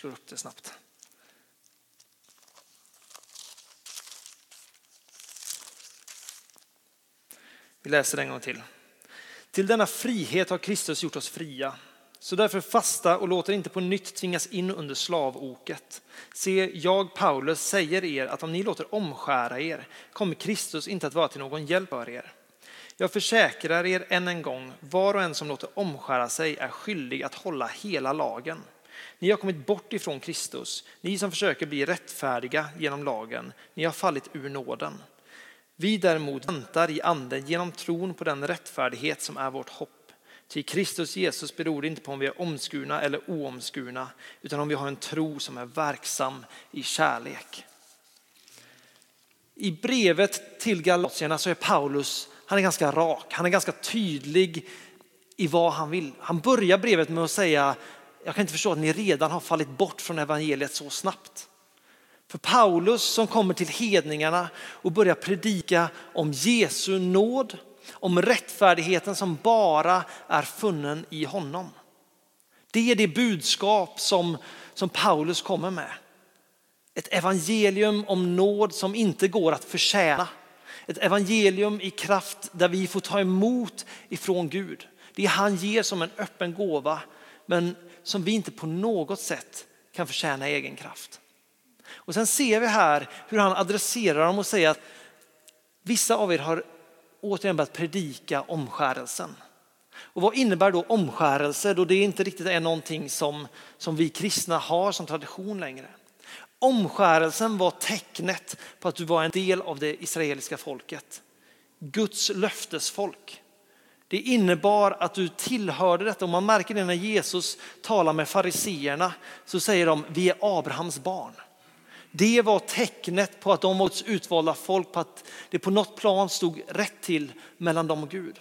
slår upp det snabbt. Vi läser det en gång till. Till denna frihet har Kristus gjort oss fria. Så därför fasta och låt er inte på nytt tvingas in under slavoket. Se, jag, Paulus, säger er att om ni låter omskära er kommer Kristus inte att vara till någon hjälp för er. Jag försäkrar er än en gång, var och en som låter omskära sig är skyldig att hålla hela lagen. Ni har kommit bort ifrån Kristus, ni som försöker bli rättfärdiga genom lagen, ni har fallit ur nåden. Vi däremot väntar i anden genom tron på den rättfärdighet som är vårt hopp. Till Kristus Jesus beror det inte på om vi är omskurna eller oomskurna, utan om vi har en tro som är verksam i kärlek. I brevet till Galatierna så är Paulus han är ganska rak, han är ganska tydlig i vad han vill. Han börjar brevet med att säga, jag kan inte förstå att ni redan har fallit bort från evangeliet så snabbt. För Paulus som kommer till hedningarna och börjar predika om Jesu nåd, om rättfärdigheten som bara är funnen i honom. Det är det budskap som, som Paulus kommer med. Ett evangelium om nåd som inte går att förtjäna. Ett evangelium i kraft där vi får ta emot ifrån Gud. Det han ger som en öppen gåva men som vi inte på något sätt kan förtjäna i egen kraft. Och sen ser vi här hur han adresserar dem och säger att vissa av er har återigen börjat predika omskärelsen. Och vad innebär då omskärelse då det inte riktigt är någonting som, som vi kristna har som tradition längre? Omskärelsen var tecknet på att du var en del av det israeliska folket. Guds löftesfolk. Det innebar att du tillhörde detta och man märker det när Jesus talar med fariseerna så säger de vi är Abrahams barn. Det var tecknet på att de var ett utvalda folk, på att det på något plan stod rätt till mellan dem och Gud.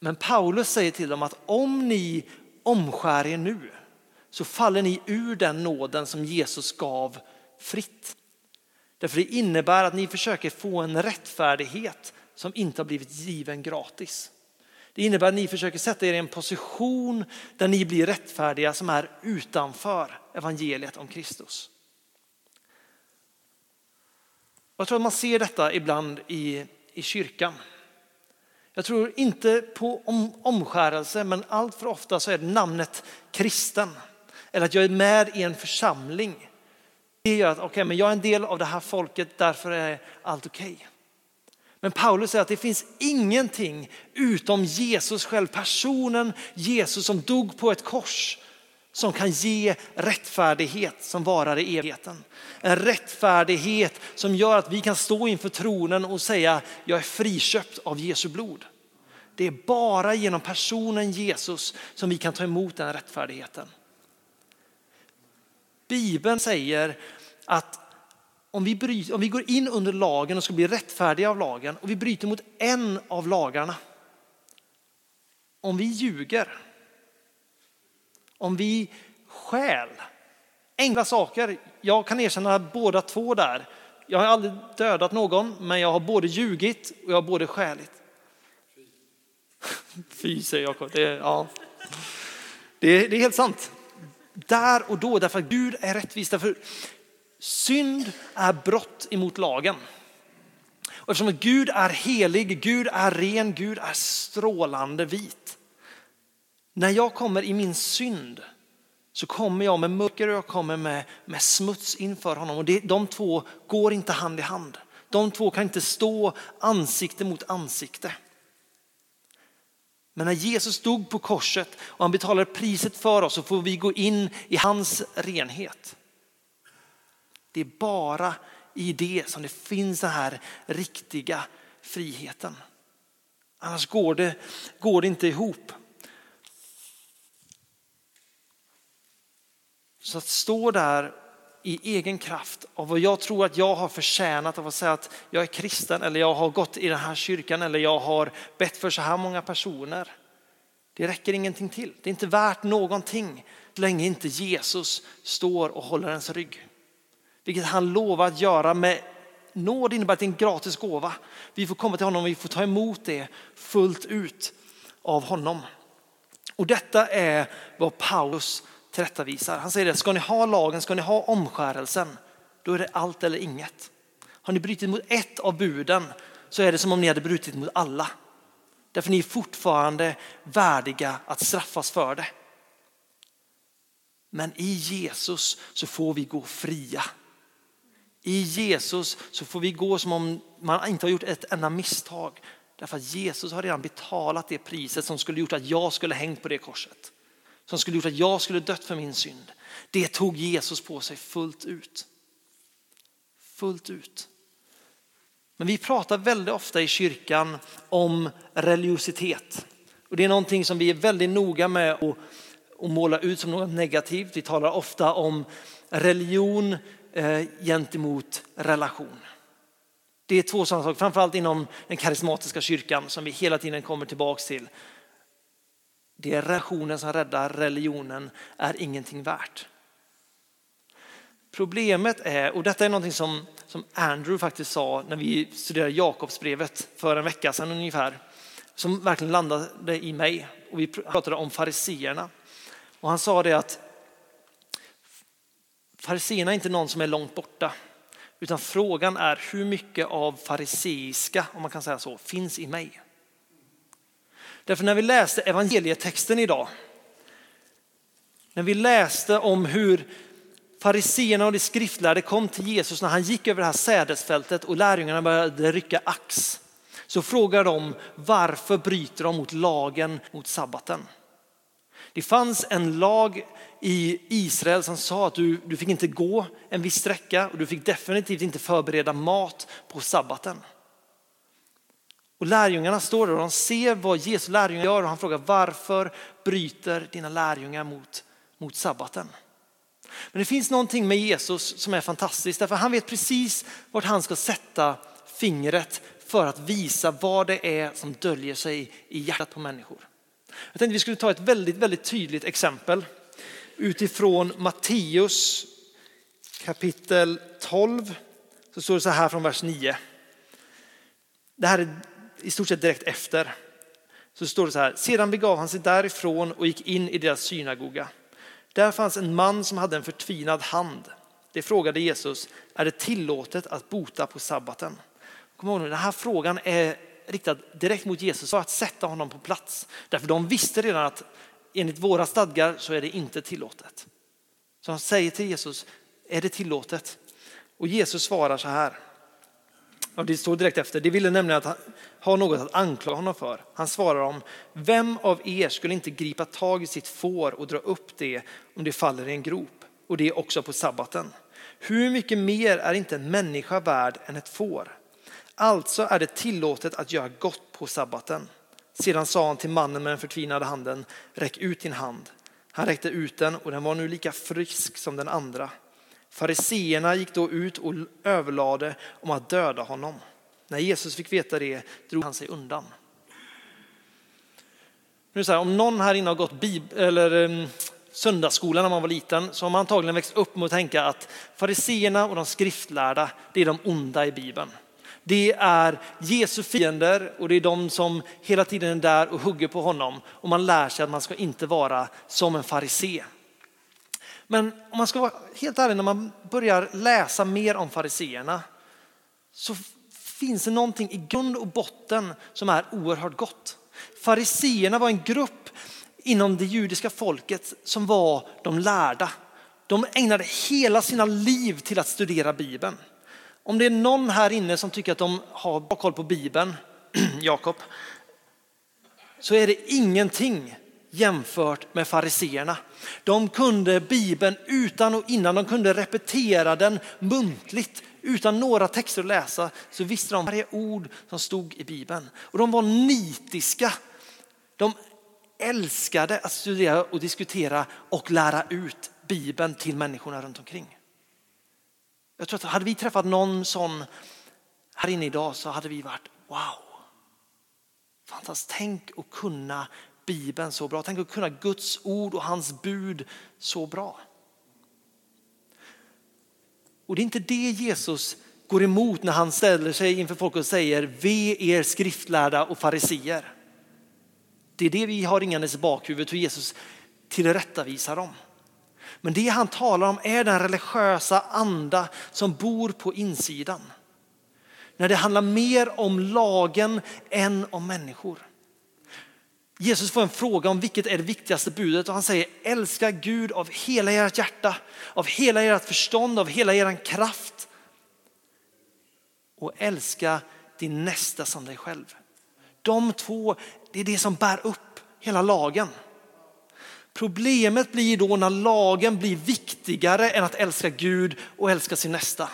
Men Paulus säger till dem att om ni omskär er nu så faller ni ur den nåden som Jesus gav fritt. Därför det innebär att ni försöker få en rättfärdighet som inte har blivit given gratis. Det innebär att ni försöker sätta er i en position där ni blir rättfärdiga som är utanför evangeliet om Kristus. Jag tror att man ser detta ibland i, i kyrkan. Jag tror inte på om, omskärelse, men allt för ofta så är det namnet kristen. Eller att jag är med i en församling. Det gör att okay, men jag är en del av det här folket, därför är allt okej. Okay. Men Paulus säger att det finns ingenting utom Jesus själv, personen Jesus som dog på ett kors som kan ge rättfärdighet som varar i evigheten. En rättfärdighet som gör att vi kan stå inför tronen och säga jag är friköpt av Jesu blod. Det är bara genom personen Jesus som vi kan ta emot den rättfärdigheten. Bibeln säger att om vi, bryter, om vi går in under lagen och ska bli rättfärdiga av lagen och vi bryter mot en av lagarna. Om vi ljuger, om vi stjäl, enkla saker. Jag kan erkänna båda två där. Jag har aldrig dödat någon, men jag har både ljugit och jag har både skäligt. Fy säger Jakob. Det, ja. det, det är helt sant. Där och då, därför att Gud är rättvis. Därför synd är brott emot lagen. Och eftersom Gud är helig, Gud är ren, Gud är strålande vit. När jag kommer i min synd så kommer jag med mörker och jag kommer med, med smuts inför honom. Och det, de två går inte hand i hand. De två kan inte stå ansikte mot ansikte. Men när Jesus dog på korset och han betalar priset för oss så får vi gå in i hans renhet. Det är bara i det som det finns den här riktiga friheten. Annars går det, går det inte ihop. Så att stå där i egen kraft av vad jag tror att jag har förtjänat av att säga att jag är kristen eller jag har gått i den här kyrkan eller jag har bett för så här många personer. Det räcker ingenting till. Det är inte värt någonting så länge inte Jesus står och håller ens rygg. Vilket han lovar att göra med nåd innebär att det är en gratis gåva. Vi får komma till honom och vi får ta emot det fullt ut av honom. Och detta är vad Paulus tillrättavisar. Han säger det, ska ni ha lagen, ska ni ha omskärelsen, då är det allt eller inget. Har ni brutit mot ett av buden så är det som om ni hade brutit mot alla. Därför ni är fortfarande värdiga att straffas för det. Men i Jesus så får vi gå fria. I Jesus så får vi gå som om man inte har gjort ett enda misstag. Därför att Jesus har redan betalat det priset som skulle gjort att jag skulle hängt på det korset. Som skulle gjort att jag skulle dött för min synd. Det tog Jesus på sig fullt ut. Fullt ut. Men vi pratar väldigt ofta i kyrkan om religiositet. Och det är någonting som vi är väldigt noga med att, att måla ut som något negativt. Vi talar ofta om religion Eh, gentemot relation. Det är två sådana saker, framförallt inom den karismatiska kyrkan som vi hela tiden kommer tillbaks till. Det är relationen som räddar, religionen är ingenting värt. Problemet är, och detta är någonting som, som Andrew faktiskt sa när vi studerade Jakobsbrevet för en vecka sedan ungefär, som verkligen landade i mig. Och vi pratade om fariseerna. Och han sa det att fariseerna är inte någon som är långt borta. Utan frågan är hur mycket av fariseiska, om man kan säga så, finns i mig. Därför när vi läste evangelietexten idag, när vi läste om hur fariseerna och de skriftlärde kom till Jesus när han gick över det här sädesfältet och lärjungarna började rycka ax. Så frågar de varför bryter de mot lagen mot sabbaten? Det fanns en lag i Israel som sa att du, du fick inte gå en viss sträcka och du fick definitivt inte förbereda mat på sabbaten. Och lärjungarna står där och de ser vad Jesu lärjungar gör och han frågar varför bryter dina lärjungar mot, mot sabbaten? Men det finns någonting med Jesus som är fantastiskt därför han vet precis vart han ska sätta fingret för att visa vad det är som döljer sig i hjärtat på människor. Jag tänkte vi skulle ta ett väldigt, väldigt tydligt exempel utifrån Matteus kapitel 12. Så står det så här från vers 9. Det här är i stort sett direkt efter. Så står det så här, sedan begav han sig därifrån och gick in i deras synagoga. Där fanns en man som hade en förtvinad hand. Det frågade Jesus, är det tillåtet att bota på sabbaten? Kom ihåg nu, den här frågan är riktad direkt mot Jesus för att sätta honom på plats. Därför de visste redan att enligt våra stadgar så är det inte tillåtet. Så han säger till Jesus, är det tillåtet? Och Jesus svarar så här. Och det står direkt efter, det ville nämligen att ha något att anklaga honom för. Han svarar om, vem av er skulle inte gripa tag i sitt får och dra upp det om det faller i en grop? Och det också på sabbaten. Hur mycket mer är inte en människa värd än ett får? Alltså är det tillåtet att göra gott på sabbaten. Sedan sa han till mannen med den förtvinade handen, räck ut din hand. Han räckte ut den och den var nu lika frisk som den andra. Fariseerna gick då ut och överlade om att döda honom. När Jesus fick veta det drog han sig undan. Nu så här, om någon här inne har gått bib- eller, um, söndagsskolan när man var liten så har man antagligen växt upp med att tänka att fariseerna och de skriftlärda det är de onda i Bibeln. Det är Jesu fiender och det är de som hela tiden är där och hugger på honom. Och man lär sig att man ska inte vara som en farisé. Men om man ska vara helt ärlig, när man börjar läsa mer om fariseerna så finns det någonting i grund och botten som är oerhört gott. Fariseerna var en grupp inom det judiska folket som var de lärda. De ägnade hela sina liv till att studera Bibeln. Om det är någon här inne som tycker att de har bra koll på Bibeln, Jakob, så är det ingenting jämfört med fariseerna. De kunde Bibeln utan och innan, de kunde repetera den muntligt utan några texter att läsa så visste de varje ord som stod i Bibeln. Och de var nitiska. De älskade att studera och diskutera och lära ut Bibeln till människorna runt omkring. Jag tror att hade vi träffat någon sån här inne idag så hade vi varit wow. Fantastiskt. Alltså, tänk att kunna Bibeln så bra. Tänk att kunna Guds ord och hans bud så bra. Och det är inte det Jesus går emot när han ställer sig inför folk och säger ve er skriftlärda och fariseer. Det är det vi har ringandes i bakhuvudet hur Jesus tillrättavisar dem. Men det han talar om är den religiösa anda som bor på insidan. När det handlar mer om lagen än om människor. Jesus får en fråga om vilket är det viktigaste budet och han säger älska Gud av hela ert hjärta, av hela ert förstånd, av hela er kraft. Och älska din nästa som dig själv. De två, det är det som bär upp hela lagen. Problemet blir då när lagen blir viktigare än att älska Gud och älska sin nästa.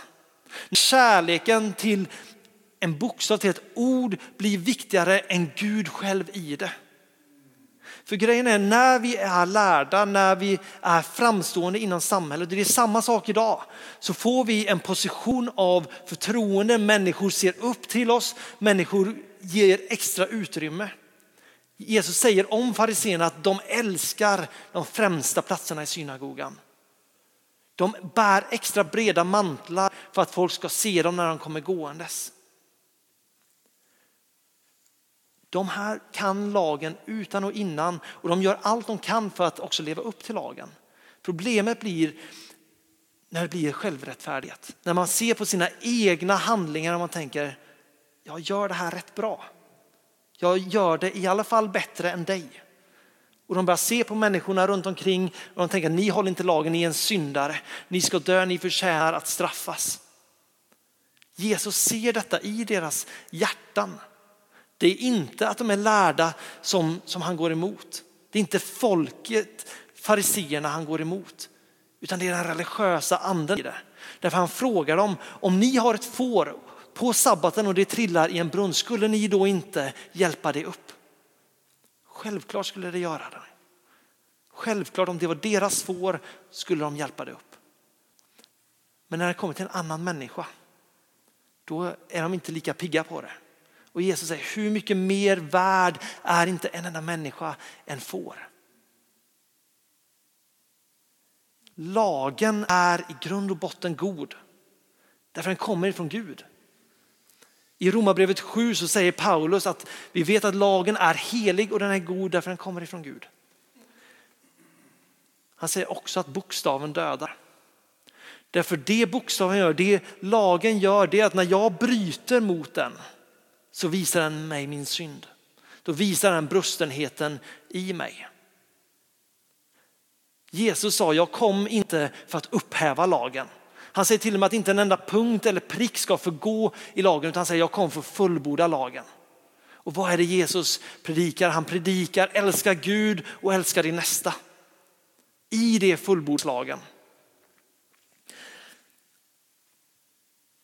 Kärleken till en bokstav, till ett ord blir viktigare än Gud själv i det. För grejen är när vi är lärda, när vi är framstående inom samhället, det är samma sak idag, så får vi en position av förtroende, människor ser upp till oss, människor ger extra utrymme. Jesus säger om fariséerna att de älskar de främsta platserna i synagogan. De bär extra breda mantlar för att folk ska se dem när de kommer gåendes. De här kan lagen utan och innan och de gör allt de kan för att också leva upp till lagen. Problemet blir när det blir självrättfärdighet. När man ser på sina egna handlingar och man tänker, jag gör det här rätt bra. Jag gör det i alla fall bättre än dig. Och de börjar se på människorna runt omkring och de tänker, ni håller inte lagen, ni är en syndare. Ni ska dö, ni förtjänar att straffas. Jesus ser detta i deras hjärtan. Det är inte att de är lärda som, som han går emot. Det är inte folket, fariseerna han går emot. Utan det är den religiösa anden i det. Därför han frågar dem, om ni har ett får på sabbaten och det trillar i en brunn, skulle ni då inte hjälpa det upp? Självklart skulle det göra det. Självklart om det var deras får skulle de hjälpa det upp. Men när det kommer till en annan människa, då är de inte lika pigga på det. Och Jesus säger, hur mycket mer värd är inte en enda människa än får? Lagen är i grund och botten god. Därför den kommer ifrån Gud. I Romarbrevet 7 så säger Paulus att vi vet att lagen är helig och den är god därför den kommer ifrån Gud. Han säger också att bokstaven dödar. Därför det bokstaven gör, det lagen gör, det är att när jag bryter mot den så visar den mig min synd. Då visar den brustenheten i mig. Jesus sa, jag kom inte för att upphäva lagen. Han säger till och med att inte en enda punkt eller prick ska förgå i lagen utan han säger jag kom för att fullborda lagen. Och vad är det Jesus predikar? Han predikar älska Gud och älska din nästa. I det fullbordslagen.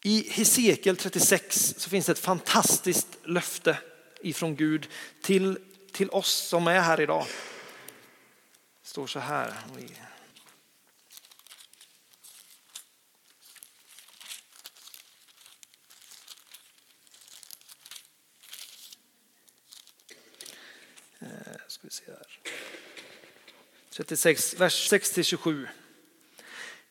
I Hesekiel 36 så finns det ett fantastiskt löfte ifrån Gud till, till oss som är här idag. Det står så här. Se här. 36, vers 6-27.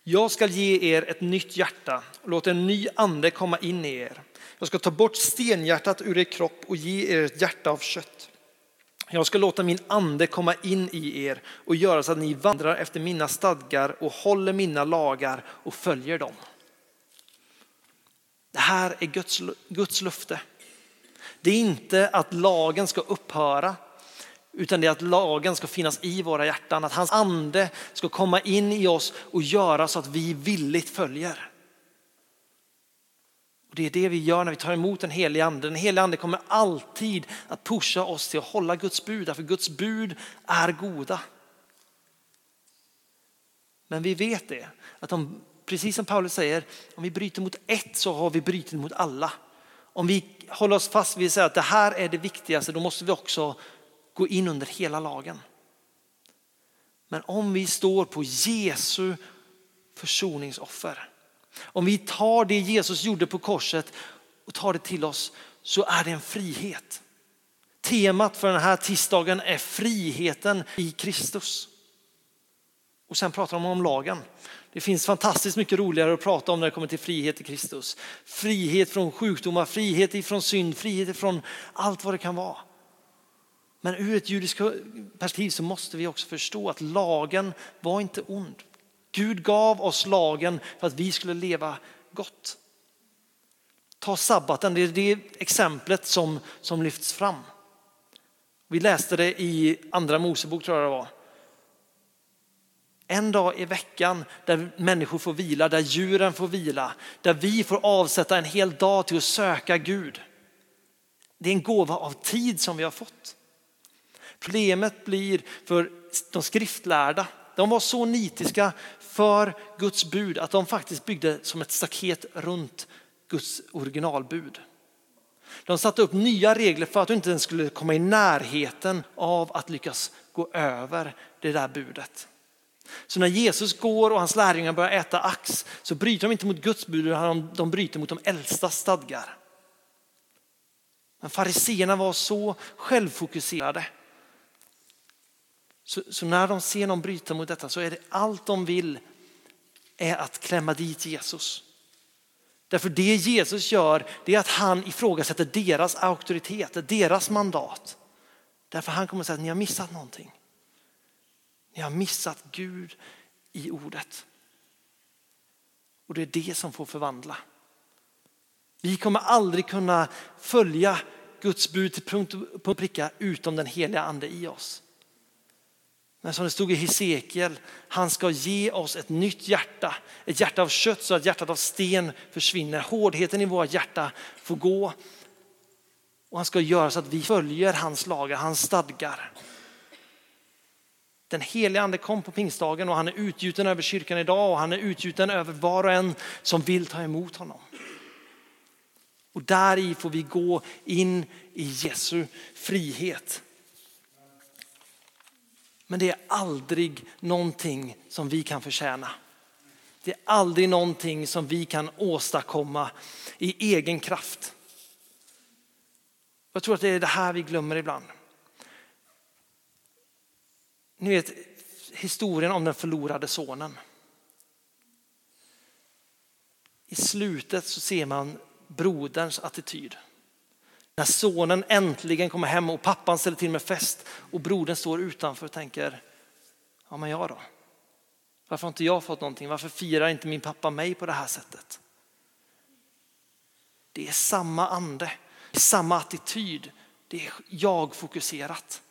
Jag ska ge er ett nytt hjärta och låta en ny ande komma in i er. Jag ska ta bort stenhjärtat ur er kropp och ge er ett hjärta av kött. Jag ska låta min ande komma in i er och göra så att ni vandrar efter mina stadgar och håller mina lagar och följer dem. Det här är Guds, Guds löfte. Det är inte att lagen ska upphöra utan det är att lagen ska finnas i våra hjärtan, att hans ande ska komma in i oss och göra så att vi villigt följer. Och det är det vi gör när vi tar emot den helige ande. Den helige ande kommer alltid att pusha oss till att hålla Guds bud, därför Guds bud är goda. Men vi vet det, att om, precis som Paulus säger, om vi bryter mot ett så har vi brutit mot alla. Om vi håller oss fast vid att säga att det här är det viktigaste, då måste vi också gå in under hela lagen. Men om vi står på Jesu försoningsoffer, om vi tar det Jesus gjorde på korset och tar det till oss så är det en frihet. Temat för den här tisdagen är friheten i Kristus. Och sen pratar de om lagen. Det finns fantastiskt mycket roligare att prata om när det kommer till frihet i Kristus. Frihet från sjukdomar, frihet ifrån synd, frihet ifrån allt vad det kan vara. Men ur ett judiskt perspektiv så måste vi också förstå att lagen var inte ond. Gud gav oss lagen för att vi skulle leva gott. Ta sabbaten, det är det exemplet som, som lyfts fram. Vi läste det i andra Mosebok tror jag det var. En dag i veckan där människor får vila, där djuren får vila, där vi får avsätta en hel dag till att söka Gud. Det är en gåva av tid som vi har fått. Problemet blir för de skriftlärda, de var så nitiska för Guds bud att de faktiskt byggde som ett staket runt Guds originalbud. De satte upp nya regler för att du inte ens skulle komma i närheten av att lyckas gå över det där budet. Så när Jesus går och hans lärjungar börjar äta ax så bryter de inte mot Guds bud utan de bryter mot de äldsta stadgar. Men fariseerna var så självfokuserade. Så, så, när de ser någon bryta mot detta så är det allt de vill är att klämma dit Jesus. Därför det Jesus gör det är att han ifrågasätter deras auktoritet, deras mandat. Därför han kommer att säga att ni har missat någonting. Ni har missat Gud i ordet. Och det är det som får förvandla. Vi kommer aldrig kunna följa Guds bud till punkt och pricka utom den heliga ande i oss. Men som det stod i Hesekiel, han ska ge oss ett nytt hjärta. Ett hjärta av kött så att hjärtat av sten försvinner. Hårdheten i våra hjärta får gå. Och han ska göra så att vi följer hans lagar, hans stadgar. Den heliga ande kom på pingstdagen och han är utgjuten över kyrkan idag och han är utgjuten över var och en som vill ta emot honom. Och där i får vi gå in i Jesu frihet. Men det är aldrig någonting som vi kan förtjäna. Det är aldrig någonting som vi kan åstadkomma i egen kraft. Jag tror att det är det här vi glömmer ibland. Ni vet historien om den förlorade sonen. I slutet så ser man broderns attityd. När sonen äntligen kommer hem och pappan ställer till med fest och brodern står utanför och tänker, ja men jag då? Varför har inte jag fått någonting? Varför firar inte min pappa mig på det här sättet? Det är samma ande, samma attityd. Det är jag-fokuserat.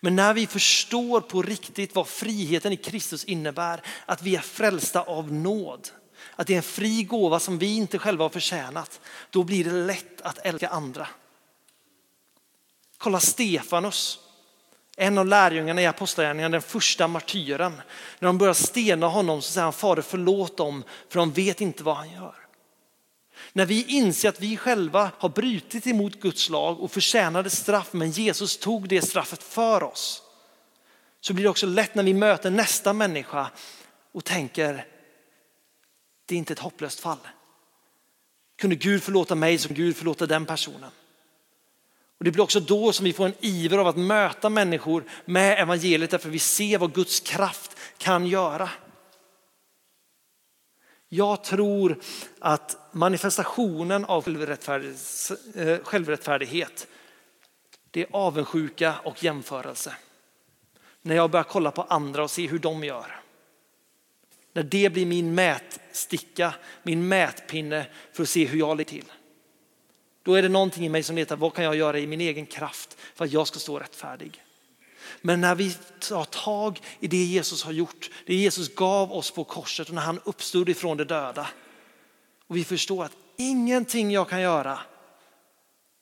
Men när vi förstår på riktigt vad friheten i Kristus innebär, att vi är frälsta av nåd, att det är en fri gåva som vi inte själva har förtjänat, då blir det lätt att älska andra. Kolla Stefanus, en av lärjungarna i Apostlagärningarna, den första martyren. När de börjar stena honom så säger han, Fader förlåt dem för de vet inte vad han gör. När vi inser att vi själva har brutit emot Guds lag och förtjänade straff men Jesus tog det straffet för oss. Så blir det också lätt när vi möter nästa människa och tänker, det är inte ett hopplöst fall. Kunde Gud förlåta mig som Gud förlåter den personen? Och det blir också då som vi får en iver av att möta människor med evangeliet därför vi ser vad Guds kraft kan göra. Jag tror att manifestationen av eh, självrättfärdighet, det är avundsjuka och jämförelse. När jag börjar kolla på andra och se hur de gör. När det blir min mätsticka, min mätpinne för att se hur jag ligger till. Då är det någonting i mig som letar, vad kan jag göra i min egen kraft för att jag ska stå rättfärdig? Men när vi tar tag i det Jesus har gjort, det Jesus gav oss på korset och när han uppstod ifrån de döda. Och vi förstår att ingenting jag kan göra,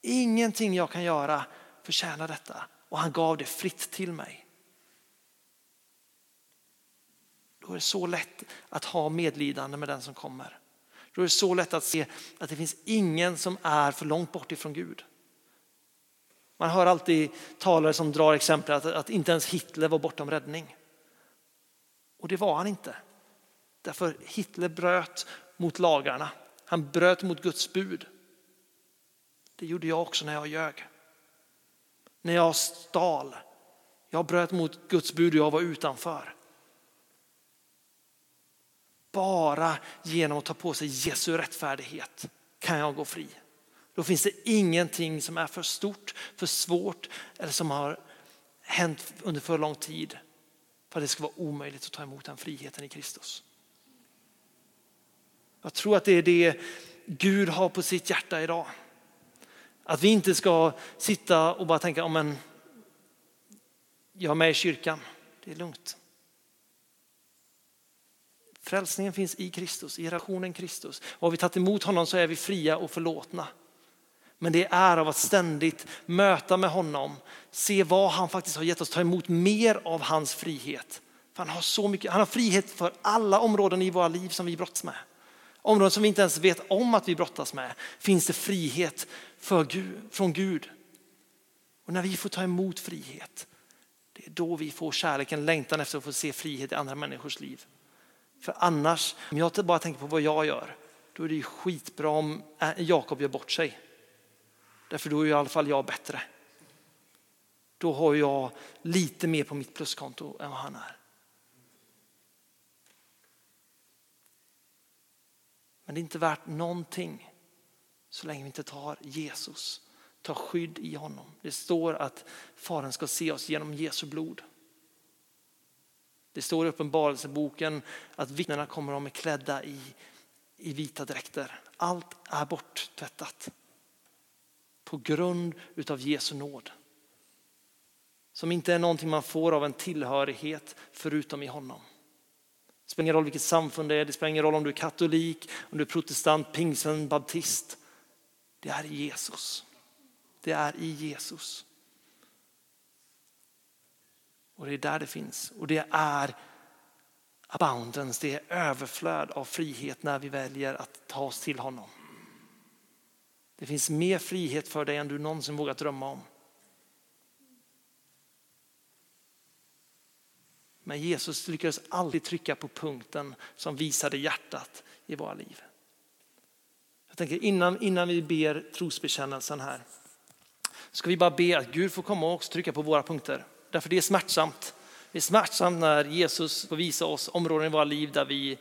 ingenting jag kan göra förtjänar detta. Och han gav det fritt till mig. Då är det så lätt att ha medlidande med den som kommer. Då är det så lätt att se att det finns ingen som är för långt bort ifrån Gud. Man hör alltid talare som drar exempel att, att inte ens Hitler var bortom räddning. Och det var han inte. Därför Hitler bröt mot lagarna. Han bröt mot Guds bud. Det gjorde jag också när jag ljög. När jag stal. Jag bröt mot Guds bud och jag var utanför. Bara genom att ta på sig Jesu rättfärdighet kan jag gå fri. Då finns det ingenting som är för stort, för svårt eller som har hänt under för lång tid för att det ska vara omöjligt att ta emot den friheten i Kristus. Jag tror att det är det Gud har på sitt hjärta idag. Att vi inte ska sitta och bara tänka, oh, jag är med i kyrkan, det är lugnt. Frälsningen finns i Kristus, i relationen Kristus. Och har vi tagit emot honom så är vi fria och förlåtna. Men det är av att ständigt möta med honom, se vad han faktiskt har gett oss, ta emot mer av hans frihet. För han har så mycket, han har frihet för alla områden i våra liv som vi brottas med. Områden som vi inte ens vet om att vi brottas med finns det frihet för Gud, från Gud. Och när vi får ta emot frihet, det är då vi får kärleken, längtan efter att få se frihet i andra människors liv. För annars, om jag bara tänker på vad jag gör, då är det ju skitbra om eh, Jakob gör bort sig. Därför då är i alla fall jag bättre. Då har jag lite mer på mitt pluskonto än vad han är. Men det är inte värt någonting så länge vi inte tar Jesus, tar skydd i honom. Det står att Fadern ska se oss genom Jesu blod. Det står i Uppenbarelseboken att vittnena kommer de är klädda i, i vita dräkter. Allt är borttvättat på grund utav Jesu nåd. Som inte är någonting man får av en tillhörighet förutom i honom. Det spelar ingen roll vilket samfund det är, det spelar ingen roll om du är katolik, om du är protestant, pingsten, baptist. Det är i Jesus. Det är i Jesus. Och det är där det finns. Och det är abundance, det är överflöd av frihet när vi väljer att ta oss till honom. Det finns mer frihet för dig än du någonsin vågat drömma om. Men Jesus lyckades aldrig trycka på punkten som visade hjärtat i våra liv. Jag tänker innan, innan vi ber trosbekännelsen här, ska vi bara be att Gud får komma och också trycka på våra punkter. Därför det är smärtsamt. Det är smärtsamt när Jesus får visa oss områden i våra liv där vi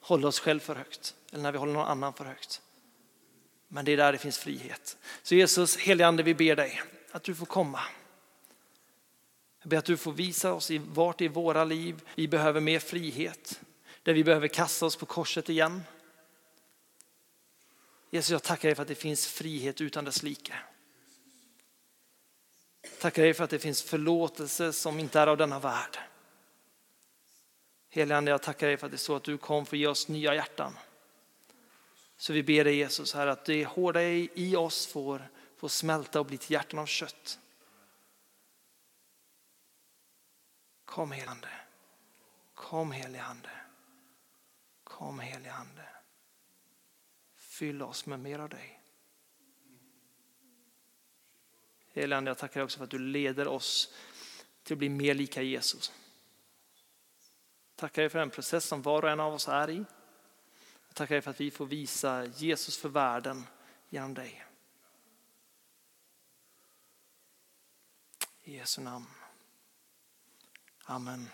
håller oss själv för högt eller när vi håller någon annan för högt. Men det är där det finns frihet. Så Jesus, helige ande, vi ber dig att du får komma. Jag ber att du får visa oss i vart i våra liv vi behöver mer frihet. Där vi behöver kasta oss på korset igen. Jesus, jag tackar dig för att det finns frihet utan dess like. Tackar dig för att det finns förlåtelse som inte är av denna värld. Helige Ande, jag tackar dig för att det är så att du kom för att ge oss nya hjärtan. Så vi ber dig Jesus här att det hårda i oss får, får smälta och bli till hjärtan av kött. Kom helande. Kom heligande. Kom heligande. Fyll oss med mer av dig. Heligande, jag tackar dig också för att du leder oss till att bli mer lika Jesus. Tackar dig för den process som var och en av oss är i. Jag tackar dig för att vi får visa Jesus för världen genom dig. I Jesu namn. Amen.